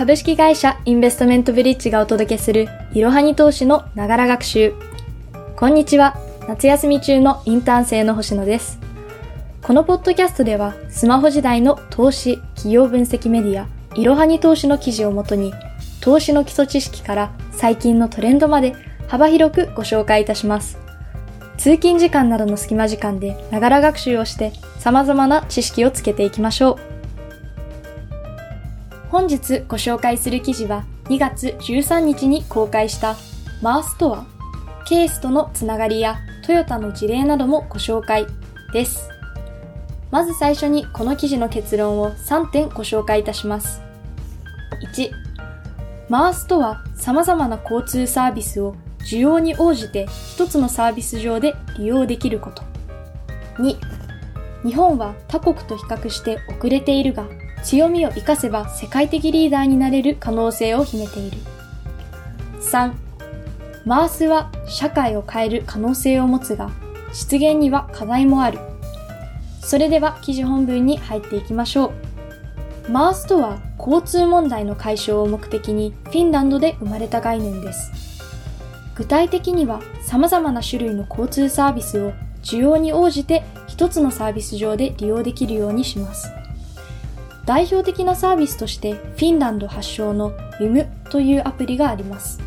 株式会社インベストメントブリッジがお届けするいろはに投資のながら学習。こんにちは。夏休み中のインターン生の星野です。このポッドキャストではスマホ時代の投資、企業分析メディア、いろはに投資の記事をもとに投資の基礎知識から最近のトレンドまで幅広くご紹介いたします。通勤時間などの隙間時間でながら学習をして様々な知識をつけていきましょう。本日ご紹介する記事は2月13日に公開したマーストア、ケースとのつながりやトヨタの事例などもご紹介です。まず最初にこの記事の結論を3点ご紹介いたします。1、マースとは様々な交通サービスを需要に応じて一つのサービス上で利用できること。2、日本は他国と比較して遅れているが強みを活かせば世界的リーダーになれる可能性を秘めている。3. マースは社会を変える可能性を持つが、実現には課題もある。それでは記事本文に入っていきましょう。マースとは交通問題の解消を目的にフィンランドで生まれた概念です。具体的には様々な種類の交通サービスを需要に応じて一つのサービス上で利用できるようにします。代表的なサービスとしてフィンランド発祥の WIM というアプリがあります。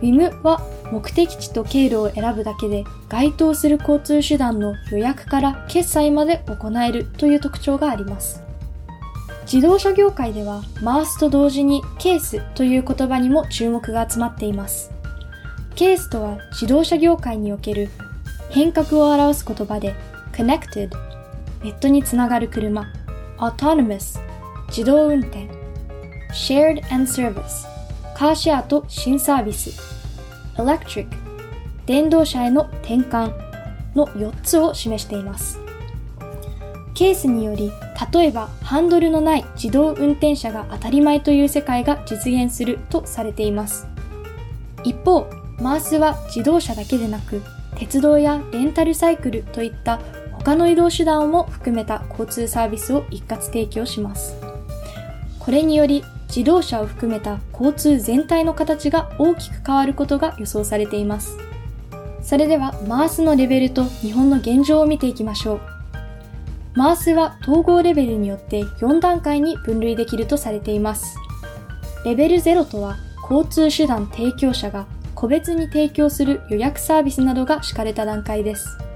WIM は目的地と経路を選ぶだけで該当する交通手段の予約から決済まで行えるという特徴があります。自動車業界ではマースと同時にケースという言葉にも注目が集まっています。ケースとは自動車業界における変革を表す言葉で connected ネットにつながる車 autonomous 自動運転 shared and service カーシェアと新サービス electric 電動車への転換の4つを示しています。ケースにより、例えばハンドルのない自動運転車が当たり前という世界が実現するとされています。一方、マースは自動車だけでなく、鉄道やレンタルサイクルといった他の移動手段も含めた交通サービスを一括提供します。これにより自動車を含めた交通全体の形が大きく変わることが予想されています。それではマースのレベルと日本の現状を見ていきましょう。マースは統合レベルによって4段階に分類できるとされています。レベル0とは交通手段提供者が個別に提供する予約サービスなどが敷かれた段階です。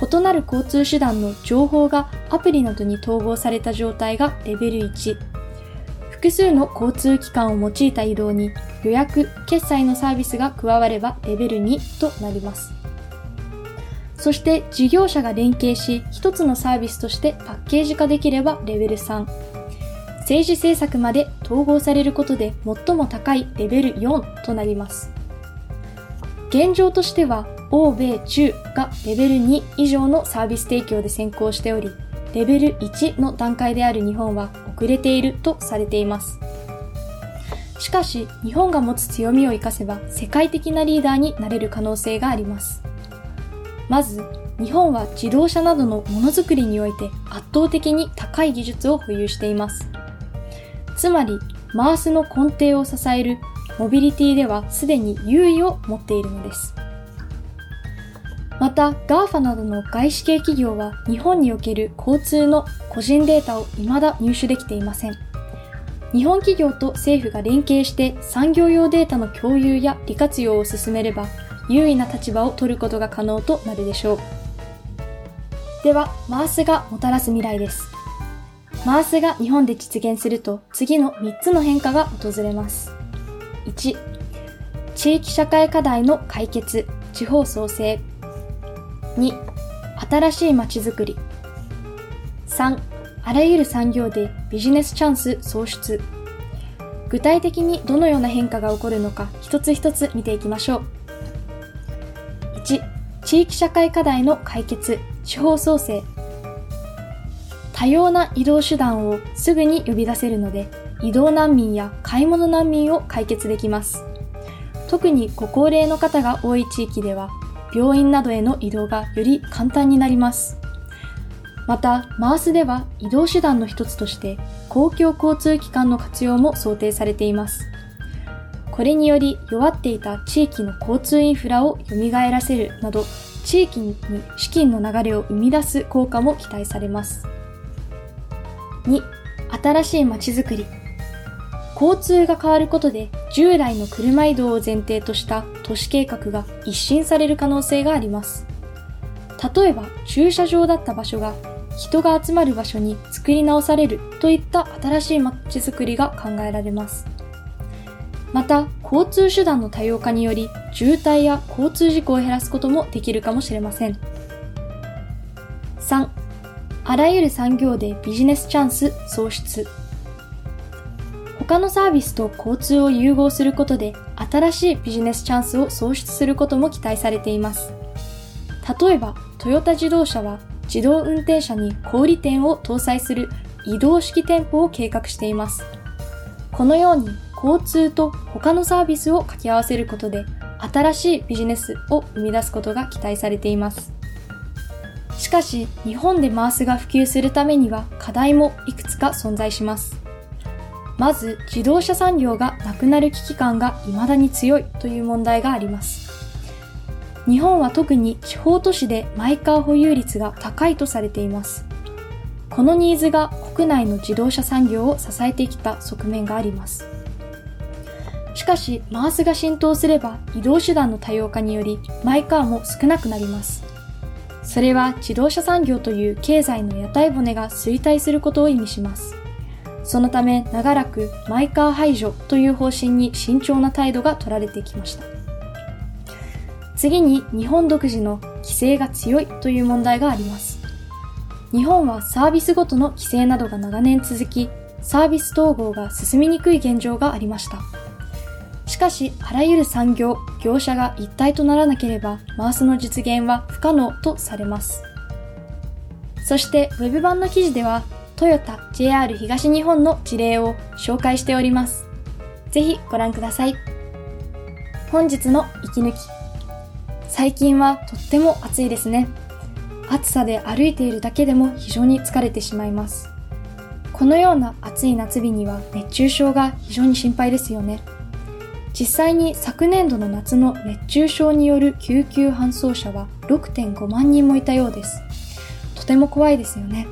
異なる交通手段の情報がアプリなどに統合された状態がレベル1。複数の交通機関を用いた移動に予約、決済のサービスが加わればレベル2となります。そして事業者が連携し一つのサービスとしてパッケージ化できればレベル3。政治政策まで統合されることで最も高いレベル4となります。現状としては欧米中がレベル2以上のサービス提供で先行しており、レベル1の段階である日本は遅れているとされています。しかし、日本が持つ強みを活かせば世界的なリーダーになれる可能性があります。まず、日本は自動車などのものづくりにおいて圧倒的に高い技術を保有しています。つまり、マースの根底を支えるモビリティではすでに優位を持っているのです。また GAFA などの外資系企業は日本における交通の個人データを未だ入手できていません。日本企業と政府が連携して産業用データの共有や利活用を進めれば優位な立場を取ることが可能となるでしょう。では、マースがもたらす未来です。マースが日本で実現すると次の3つの変化が訪れます。1、地域社会課題の解決、地方創生。2、新しい街づくり。3、あらゆる産業でビジネスチャンス創出。具体的にどのような変化が起こるのか一つ一つ見ていきましょう。1、地域社会課題の解決、地方創生。多様な移動手段をすぐに呼び出せるので、移動難民や買い物難民を解決できます。特にご高齢の方が多い地域では、病院などへの移動がより簡単になります。また、マースでは移動手段の一つとして公共交通機関の活用も想定されています。これにより弱っていた地域の交通インフラを蘇らせるなど、地域に資金の流れを生み出す効果も期待されます。2、新しい街づくり。交通が変わることで従来の車移動を前提とした都市計画が一新される可能性があります。例えば駐車場だった場所が人が集まる場所に作り直されるといった新しい街づくりが考えられます。また、交通手段の多様化により渋滞や交通事故を減らすこともできるかもしれません。3. あらゆる産業でビジネスチャンス創出。他のサービスと交通を融合することで新しいビジネスチャンスを創出することも期待されています。例えば、トヨタ自動車は自動運転車に小売店を搭載する移動式店舗を計画しています。このように交通と他のサービスを掛け合わせることで新しいビジネスを生み出すことが期待されています。しかし、日本でマースが普及するためには課題もいくつか存在します。まず、自動車産業がなくなる危機感が未だに強いという問題があります。日本は特に地方都市でマイカー保有率が高いとされています。このニーズが国内の自動車産業を支えてきた側面があります。しかし、マースが浸透すれば移動手段の多様化によりマイカーも少なくなります。それは自動車産業という経済の屋台骨が衰退することを意味します。そのため長らくマイカー排除という方針に慎重な態度が取られてきました。次に日本独自の規制が強いという問題があります。日本はサービスごとの規制などが長年続き、サービス統合が進みにくい現状がありました。しかし、あらゆる産業、業者が一体とならなければ、マースの実現は不可能とされます。そして、ウェブ版の記事では、トヨタ、JR 東日本の事例を紹介しております。ぜひご覧ください。本日の息抜き。最近はとっても暑いですね。暑さで歩いているだけでも非常に疲れてしまいます。このような暑い夏日には熱中症が非常に心配ですよね。実際に昨年度の夏の熱中症による救急搬送者は6.5万人もいたようです。とても怖いですよね。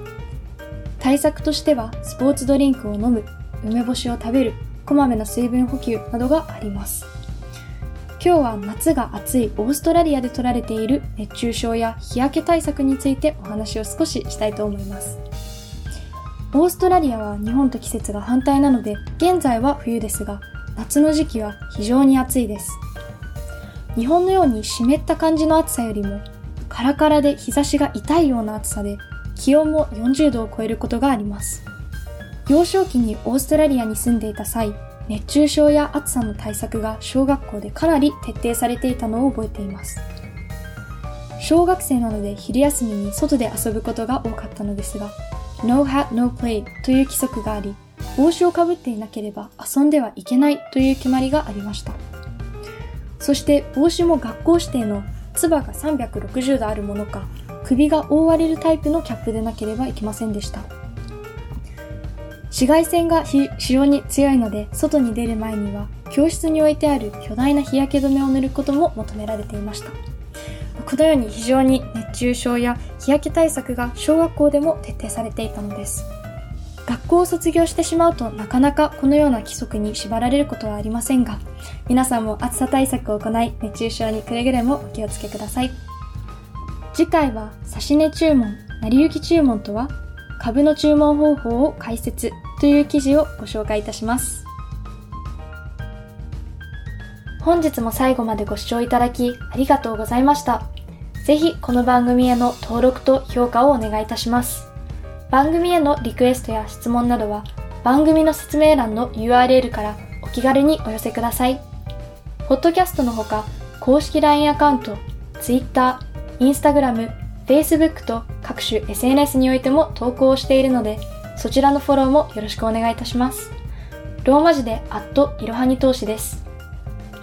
対策としてはスポーツドリンクを飲む、梅干しを食べる、こまめな水分補給などがあります。今日は夏が暑いオーストラリアで取られている熱中症や日焼け対策についてお話を少ししたいと思います。オーストラリアは日本と季節が反対なので現在は冬ですが夏の時期は非常に暑いです。日本のように湿った感じの暑さよりも、カラカラで日差しが痛いような暑さで、気温も40度を超えることがあります。幼少期にオーストラリアに住んでいた際、熱中症や暑さの対策が小学校でかなり徹底されていたのを覚えています。小学生なので昼休みに外で遊ぶことが多かったのですが、No hat, no play という規則があり、帽子をかぶっていなければ遊んではいけないという決まりがありました。そして帽子も学校指定のつばが360度あるものか、首が覆われるタイプのキャップでなければいけませんでした。紫外線が非常に強いので、外に出る前には教室に置いてある巨大な日焼け止めを塗ることも求められていました。このように非常に熱中症や日焼け対策が小学校でも徹底されていたのです。学校を卒業してしまうとなかなかこのような規則に縛られることはありませんが、皆さんも暑さ対策を行い、熱中症にくれぐれもお気をつけください。次回は、指値注文、成り行き注文とは、株の注文方法を解説という記事をご紹介いたします。本日も最後までご視聴いただきありがとうございました。ぜひこの番組への登録と評価をお願いいたします。番組へのリクエストや質問などは番組の説明欄の URL からお気軽にお寄せください。ポッドキャストのほか、公式 LINE アカウント、Twitter、Instagram、Facebook と各種 SNS においても投稿をしているので、そちらのフォローもよろしくお願いいたします。ローマ字でアットいろはに投資です。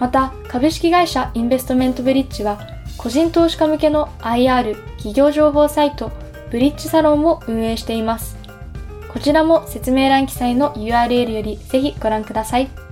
また、株式会社インベストメントブリッジは、個人投資家向けの IR 企業情報サイトブリッジサロンを運営しています。こちらも説明欄記載の URL よりぜひご覧ください。